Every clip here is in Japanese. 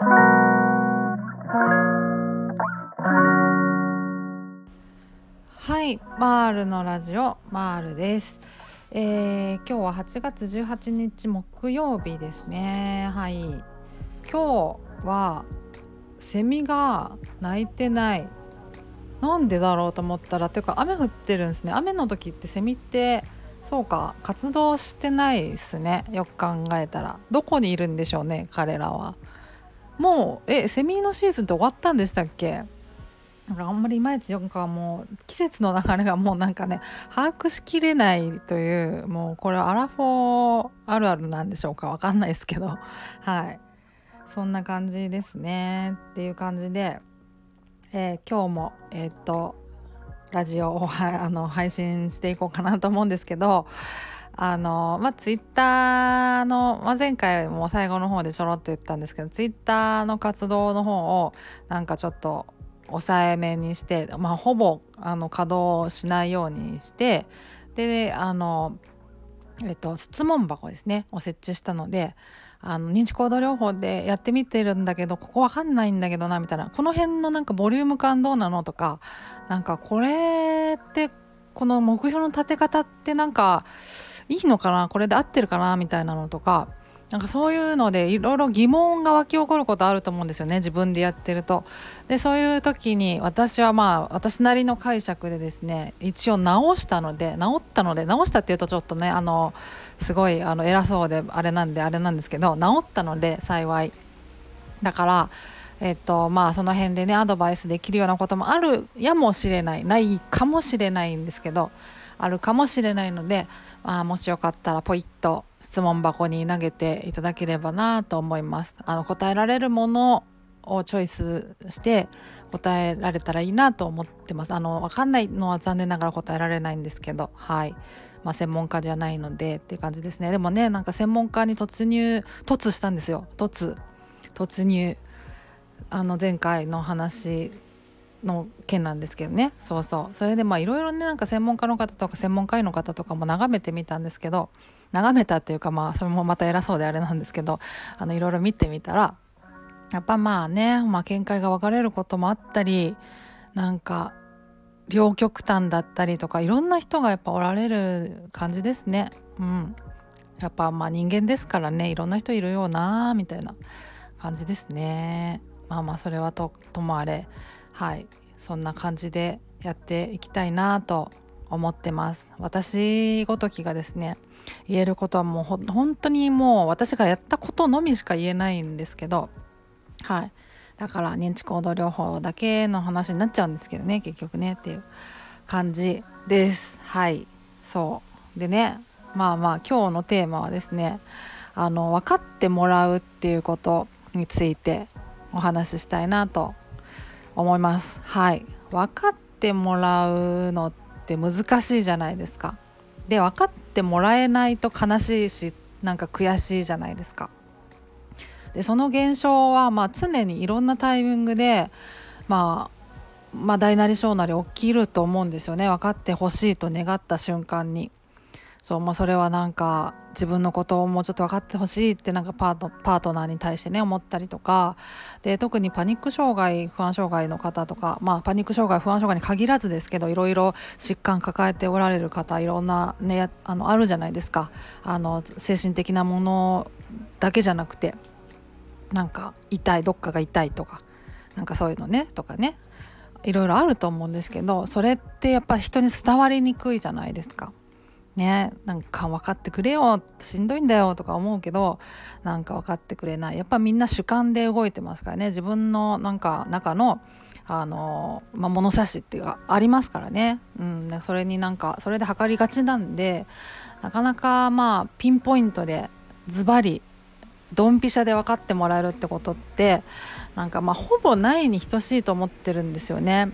はいマールのラジオマールです、えー、今日は8月18日木曜日ですね。はい。今日はセミが鳴いてない。なんでだろうと思ったらていうか雨降ってるんですね。雨の時ってセミってそうか活動してないですね。よく考えたら。どこにいるんでしょうね彼らは。もうえセミのシーズンって終わったんでしたっけ？あんまりいまいちよくかもう季節の流れがもうなんかね把握しきれないというもうこれはアラフォーあるあるなんでしょうかわかんないですけど。はい。そんな感じですね。っていう感じで、えー今日もえーっとラジオをあの配信していこうかなと思うんですけどあのまあツイッターの、まあ、前回も最後の方でちょろっと言ったんですけどツイッターの活動の方をなんかちょっと抑えめにして、まあ、ほぼあの稼働しないようにしてであの、えっと、質問箱ですねを設置したのであの認知行動療法でやってみてるんだけどここわかんないんだけどなみたいなこの辺のなんかボリューム感どうなのとかなんかこれってこの目標の立て方ってなんかいいのかな？これで合ってるかな？みたいなのとかなんかそういうのでいろいろ疑問が湧き起こることあると思うんですよね。自分でやってると。でそういう時に私はまあ私なりの解釈でですね一応直したので直ったので直したっていうとちょっとねあのすごいあの偉そうであれなんであれなんですけど直ったので幸い。だからえっとまあその辺でねアドバイスできるようなこともあるやもしれないないかもしれないんですけどあるかもしれないので、まあ、もしよかったらポイッと質問箱に投げていただければなと思います。あの答えられるものをチョイスして答えられたらいいなと思ってます。あの分かんないのは残念ながら答えられないんですけどはい。まあ、専門家じゃないのでっていう感じですねでもねなんか専門家に突入突したんですよ突突入あの前回の話の件なんですけどねそうそうそれでまあいろいろねなんか専門家の方とか専門家医の方とかも眺めてみたんですけど眺めたっていうかまあそれもまた偉そうであれなんですけどあのいろいろ見てみたらやっぱまあね、まあ、見解が分かれることもあったりなんか両極端だったりとかいろんな人がやっぱおられる感じですね。うん、やっぱまあ人間ですからねいろんな人いるよなみたいな感じですね。まあまあそれはとともあれはい。そんな感じでやっていきたいなと思ってます。私ごときがですね言えることはもうほ本当にもう私がやったことのみしか言えないんですけどはい。だから認知行動療法だけの話になっちゃうんですけどね結局ねっていう感じです。はい。そう。でねまあまあ今日のテーマはですねあの分かってもらうっていうことについてお話ししたいなと思います。はい。分かってもらうのって難しいじゃないですか。で分かってもらえないと悲しいしなんか悔しいじゃないですか。でその現象はまあ常にいろんなタイミングで、まあ、まあ大なり小なり起きると思うんですよね。分かってほしいと願った瞬間に。そう、まあ、それはなんか自分のことをもうちょっと分かってほしいってなんかパートパートナーに対してね思ったりとか。で特にパニック障害不安障害の方とかまあパニック障害不安障害に限らずですけどいろいろ疾患抱えておられる方いろんなねあのあるじゃないですか。あの精神的なものだけじゃなくてなんか痛いどっかが痛いとかなんかそういうのねとかね。いろいろあると思うんですけどそれってやっぱ人に伝わりにくいじゃないですか。ねなんか分かってくれよしんどいんだよとか思うけどなんか分かってくれない。やっぱみんな主観で動いてますからね。自分のなんか中のあの、まあ、物差しっていうかありますからね、うん、それになんかそれで測りがちなんでなかなかまあピンポイントでズバリドンピシャで分かってもらえるってことってなんかまあほぼないに等しいと思ってるんですよね。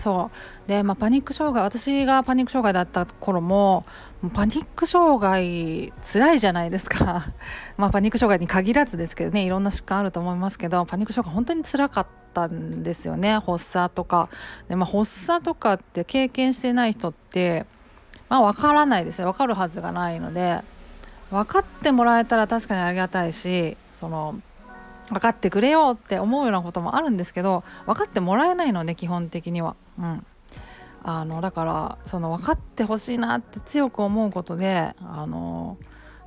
そう。で、まあ、パニック障害私がパニック障害だった頃もパニック障害辛いじゃないですか。まあパニック障害に限らずですけどねいろんな疾患あると思いますけどパニック障害本当に辛かったんですよね。発作とか。で、まあ、発作とかって経験してない人ってまあ分からないですよ。分かるはずがないので分かってもらえたら確かにありがたいしその分かってくれよって思うようなこともあるんですけど分かってもらえないので基本的には。うん、あのだからその分かってほしいなって強く思うことであの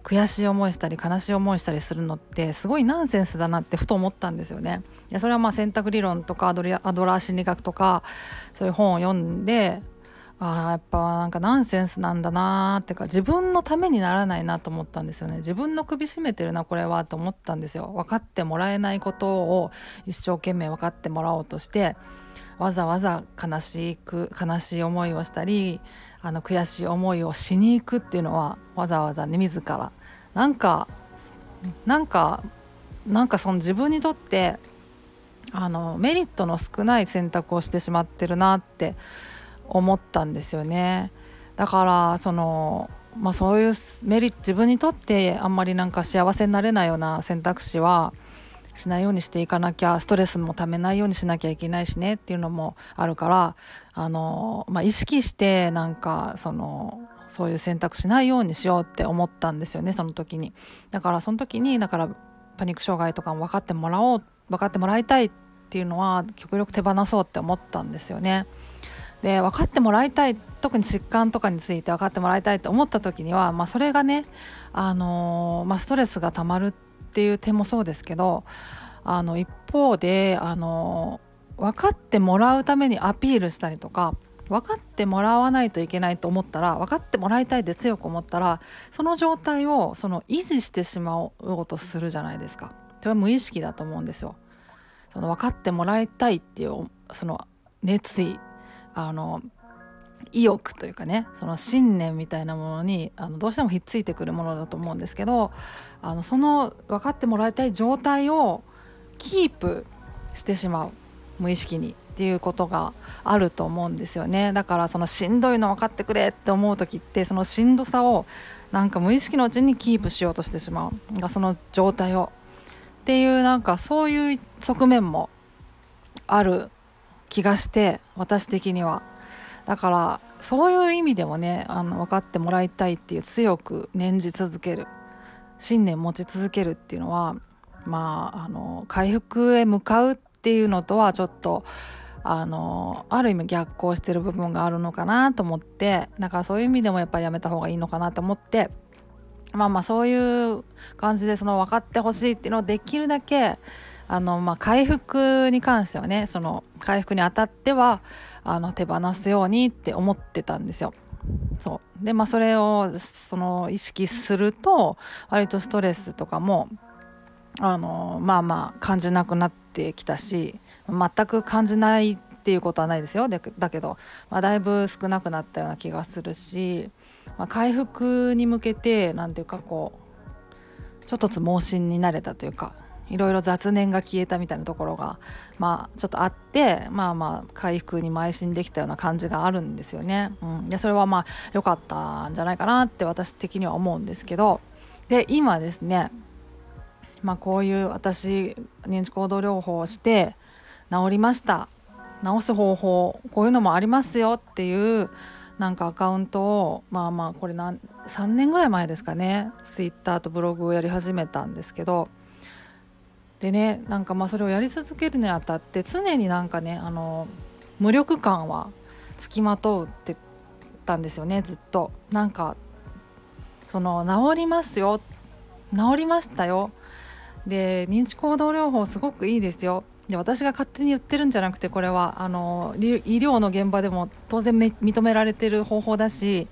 悔しい思いしたり悲しい思いしたりするのってすごいナンセンスだなってふと思ったんですよね。いやそれはまあ選択理論とかアドラー心理学とかそういう本を読んであやっぱなんかナンセンスなんだなーってか自分のためにならないなと思ったんですよね。自分の首絞めてるなこれはと思ったんですよ。分かってもらえないことを一生懸命分かってもらおうとしてわざわざ悲しく悲しい思いをしたりあの悔しい思いをしに行くっていうのはわざわざね自ら。なんかなんかなんかその自分にとってあのメリットの少ない選択をしてしまってるなって思ったんですよね。だからそのまあ、そういうメリット自分にとってあんまりなんか幸せになれないような選択肢はしないようにしていかなきゃストレスもためないようにしなきゃいけないしねっていうのもあるからあの、まあ、意識してなんかそのそういう選択しないようにしようって思ったんですよねその時に。だからその時にだからパニック障害とかも分かってもらおう分かってもらいたいっていうのは極力手放そうって思ったんですよね。で分かってもらいたい特に疾患とかについて分かってもらいたいと思った時には、まあ、それがね、あのー、まあ、ストレスがたまるっていう点もそうですけどあの一方で、あのー、分かってもらうためにアピールしたりとか分かってもらわないといけないと思ったら分かってもらいたいって強く思ったらその状態をその維持してしまおうとするじゃないですか。それは無意識だと思うんですよ。その分かってもらいたいっていうその熱意あの意欲というかねその信念みたいなものにあのどうしてもひっついてくるものだと思うんですけどあのその分かってもらいたい状態をキープしてしまう無意識にっていうことがあると思うんですよね。だからそのしんどいの分かってくれって思う時ってそのしんどさをなんか無意識のうちにキープしようとしてしまう。がその状態を。っていうなんかそういう側面もある気がして私的には。だからそういう意味でもねあの分かってもらいたいっていう強く念じ続ける信念持ち続けるっていうのはまああの回復へ向かうっていうのとはちょっとあのある意味逆行してる部分があるのかなと思ってだからそういう意味でもやっぱりやめた方がいいのかなと思ってまあまあそういう感じでその分かってほしいっていうのをできるだけあの、まあ、回復に関してはねその回復にあたってはあの手放すようにって思ってたんですよ。そうでまあそれをその意識すると割とストレスとかもあのまあまあ感じなくなってきたし全く感じないっていうことはないですよだけど、まあ、だいぶ少なくなったような気がするし、まあ、回復に向けて何ていうかこうちょっとつ盲信になれたというかいろいろ雑念が消えたみたいなところがまあちょっとあってまあまあ回復に邁進できたような感じがあるんですよね。うん、でそれはまあ良かったんじゃないかなって私的には思うんですけど。で今ですねまあこういう私認知行動療法をして治りました。治す方法こういうのもありますよっていうなんかアカウントをまあまあこれ何3年ぐらい前ですかねツイッターとブログをやり始めたんですけどでねなんかまあそれをやり続けるにあたって常になんかねあの無力感はつきまとうってたんですよねずっと。なんかその治りますよ。治りましたよ。で認知行動療法すごくいいですよ。で私が勝手に言ってるんじゃなくてこれはあの医療の現場でも当然認められてる方法だし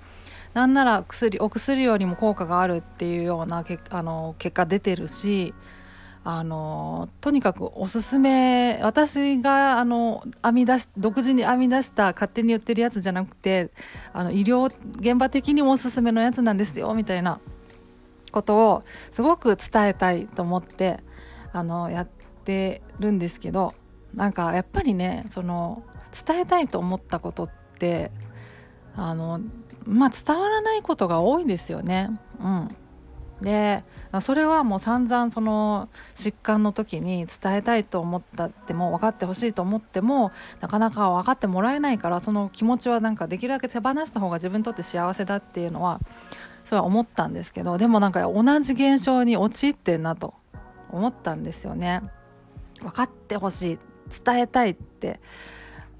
なんなら薬お薬よりも効果があるっていうようなけあの結果出てるしあのとにかくおすすめ私があの編み出し独自に編み出した勝手に言ってるやつじゃなくてあの医療現場的にもおすすめのやつなんですよみたいなことをすごく伝えたいと思ってあのやってるんですけどなんかやっぱりねその伝えたいと思ったことってあのまあ伝わらないことが多いですよね。うんでそれはもう散々その疾患の時に伝えたいと思ったっても分かってほしいと思ってもなかなか分かってもらえないからその気持ちはなんかできるだけ手放した方が自分にとって幸せだっていうのはそれは思ったんですけどでもなんか同じ現象に陥ってんなと思ったんですよね。分かってほしい伝えたいって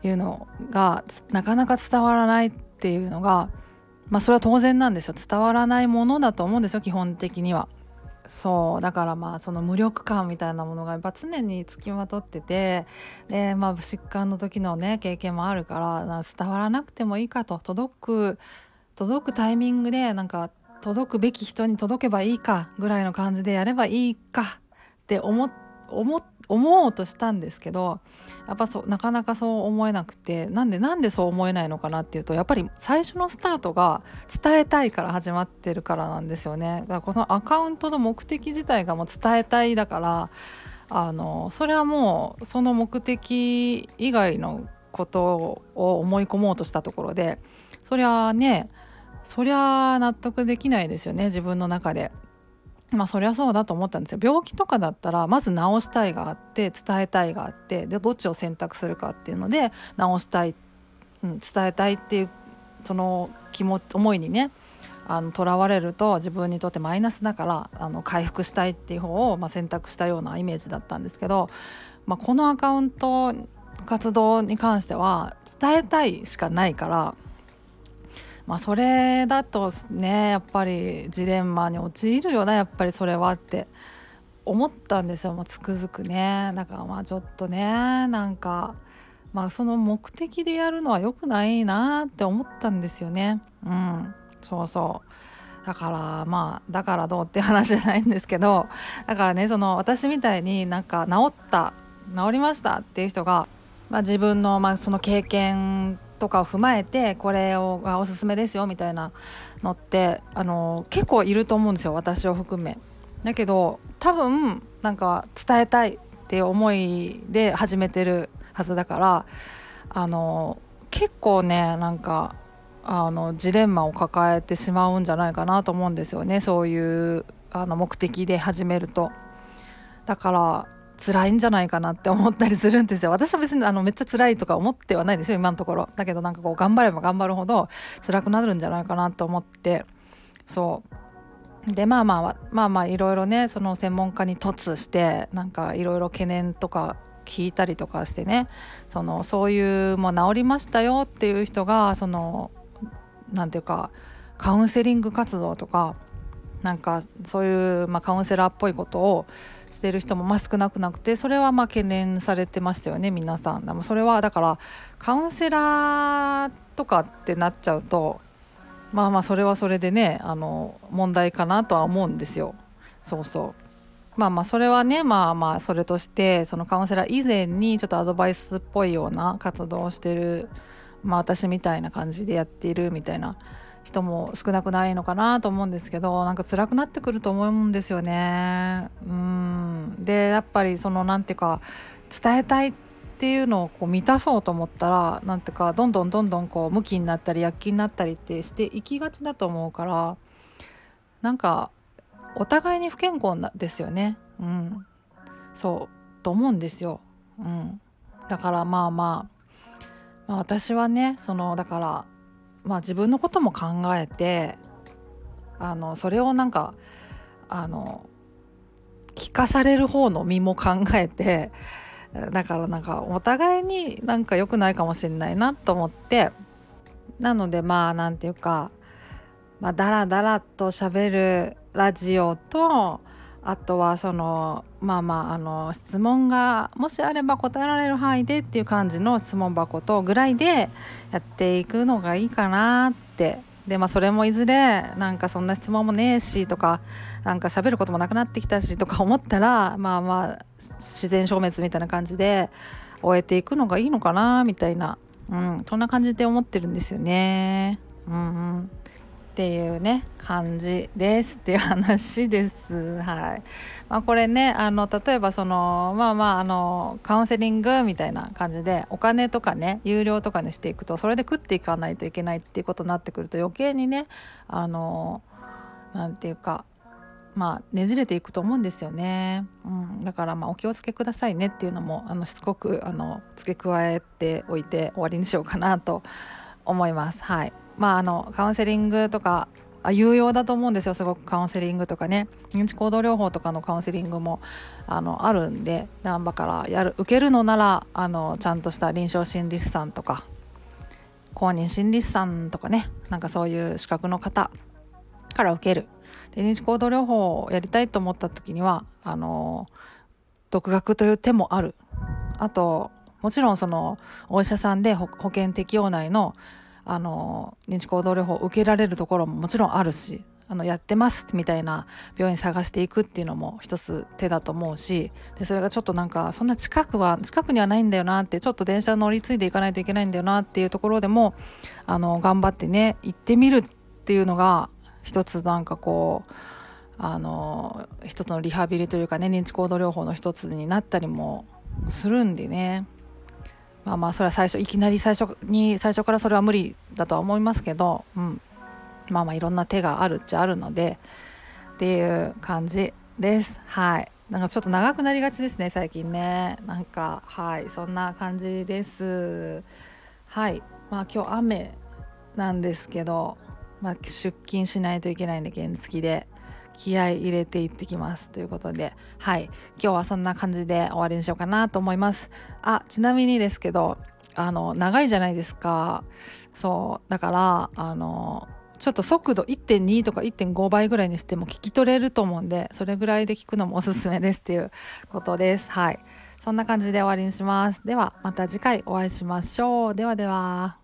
いうのがなかなか伝わらないっていうのがまあそれは当然なんですよ伝わらないものだと思うんですよ基本的には。そうだからまあその無力感みたいなものがやっぱ常につきまとっててでまあ疾患の時のね経験もあるから伝わらなくてもいいかと届く届くタイミングでなんか届くべき人に届けばいいかぐらいの感じでやればいいかって思って思思おうとしたんですけどやっぱそうなかなかそう思えなくてなんでなんでそう思えないのかなっていうとやっぱり最初のスタートが伝えたいから始まってるからなんですよねだからこのアカウントの目的自体がもう伝えたいだからあのそれはもうその目的以外のことを思い込もうとしたところでそりゃねそりゃ納得できないですよね自分の中で。まあそりゃそうだと思ったんですよ。病気とかだったらまず治したいがあって伝えたいがあってでどっちを選択するかっていうので治したい、うん、伝えたいっていうその気も思いにねとらわれると自分にとってマイナスだからあの回復したいっていう方を、まあ、選択したようなイメージだったんですけど、まあ、このアカウント活動に関しては伝えたいしかないからまあそれだとねやっぱりジレンマに陥るよなやっぱりそれはって思ったんですよ、まあ、つくづくね。だからまあちょっとねなんかまあその目的でやるのは良くないなって思ったんですよね。うん。そうそう。だからまあだからどうって話じゃないんですけどだからねその私みたいになんか治った治りましたっていう人が、まあ、自分のまあその経験とかを踏まえてこれをがおすすめですよみたいなのってあの結構いると思うんですよ私を含め。だけど多分なんか伝えたいっていう思いで始めてるはずだからあの結構ねなんかあのジレンマを抱えてしまうんじゃないかなと思うんですよねそういうあの目的で始めると。だから辛いんじゃないかなって思ったりするんですよ。私は別にあのめっちゃ辛いとか思ってはないですよ今のところ。だけどなんかこう頑張れば頑張るほど辛くなるんじゃないかなと思って。そう。でまあまあまあまあいろいろねその専門家に突してなんかいろいろ懸念とか聞いたりとかしてね。そのそういうもう治りましたよっていう人がその何て言うかカウンセリング活動とかなんかそういう、まあ、カウンセラーっぽいことをしてる人もまあ少なくなくてそれはまあ懸念されてましたよね皆さん。でもそれはだからカウンセラーとかってなっちゃうとまあまあそれはそれでねあの問題かなとは思うんですよ。そうそう。まあまあそれはねまあまあそれとしてそのカウンセラー以前にちょっとアドバイスっぽいような活動をしてるまあ私みたいな感じでやっているみたいな人も少なくないのかなと思うんですけどなんか辛くなってくると思うんですよね。うんでやっぱりその何ていうか伝えたいっていうのをこう満たそうと思ったらなんていうかどんどんどんどんこう向きになったり躍起になったりってしていきがちだと思うからなんかお互いに不健康なですよね。うん、そうと思うんですよ。うん、だからまあまあ、まあ、私はねそのだからまあ、自分のことも考えてあのそれをなんかあの聞かされる方の身も考えてだからなんかお互いになんか良くないかもしれないなと思ってなのでまあなんていうか、まあ、だらだらと喋るラジオとあとはそのまあまああの質問がもしあれば答えられる範囲でっていう感じの質問箱とぐらいでやっていくのがいいかなって。でまあそれもいずれなんかそんな質問もねえしとかなんか喋ることもなくなってきたしとか思ったらまあまあ自然消滅みたいな感じで終えていくのがいいのかなみたいな、うん、そんな感じで思ってるんですよね。うん、うん。っていうね感じですっていう話です。はい。まあ、これねあの例えばそのまあまああのカウンセリングみたいな感じでお金とかね有料とかにしていくとそれで食っていかないといけないっていうことになってくると余計にねあのなんていうかまあねじれていくと思うんですよね、うん、だからまあお気をつけくださいねっていうのもあのしつこくあの付け加えておいて終わりにしようかなと思いますはいまあ、あのカウンセリングとか有用だと思うんですよすごくカウンセリングとかね。認知行動療法とかのカウンセリングもあのあるんで難波からやる受けるのならあのちゃんとした臨床心理士さんとか公認心理師さんとかねなんかそういう資格の方から受ける。で認知行動療法をやりたいと思った時にはあの独学という手もある。あともちろんそのお医者さんで保険適用内のあの認知行動療法を受けられるところももちろんあるしあのやってますみたいな病院探していくっていうのも一つ手だと思うしでそれがちょっとなんかそんな近くは近くにはないんだよなってちょっと電車乗り継いでいかないといけないんだよなっていうところでもあの頑張ってね行ってみるっていうのが一つなんかこうあの一つのリハビリというかね認知行動療法の一つになったりもするんでね。まあまあそれは最初いきなり最初に最初からそれは無理だとは思いますけど、うん、まあまあいろんな手があるっちゃあるのでっていう感じです。はい。なんかちょっと長くなりがちですね最近ね。なんかはい。そんな感じです。はい。まあ今日雨なんですけど、まあ、出勤しないといけないんで原付で。気合い入れていってきますということではい。今日はそんな感じで終わりにしようかなと思います。あちなみにですけどあの長いじゃないですか。そう。だからあのちょっと速度1.2とか1.5倍ぐらいにしても聞き取れると思うんでそれぐらいで聞くのもおすすめですっていうことです。はい。そんな感じで終わりにします。ではまた次回お会いしましょう。ではでは。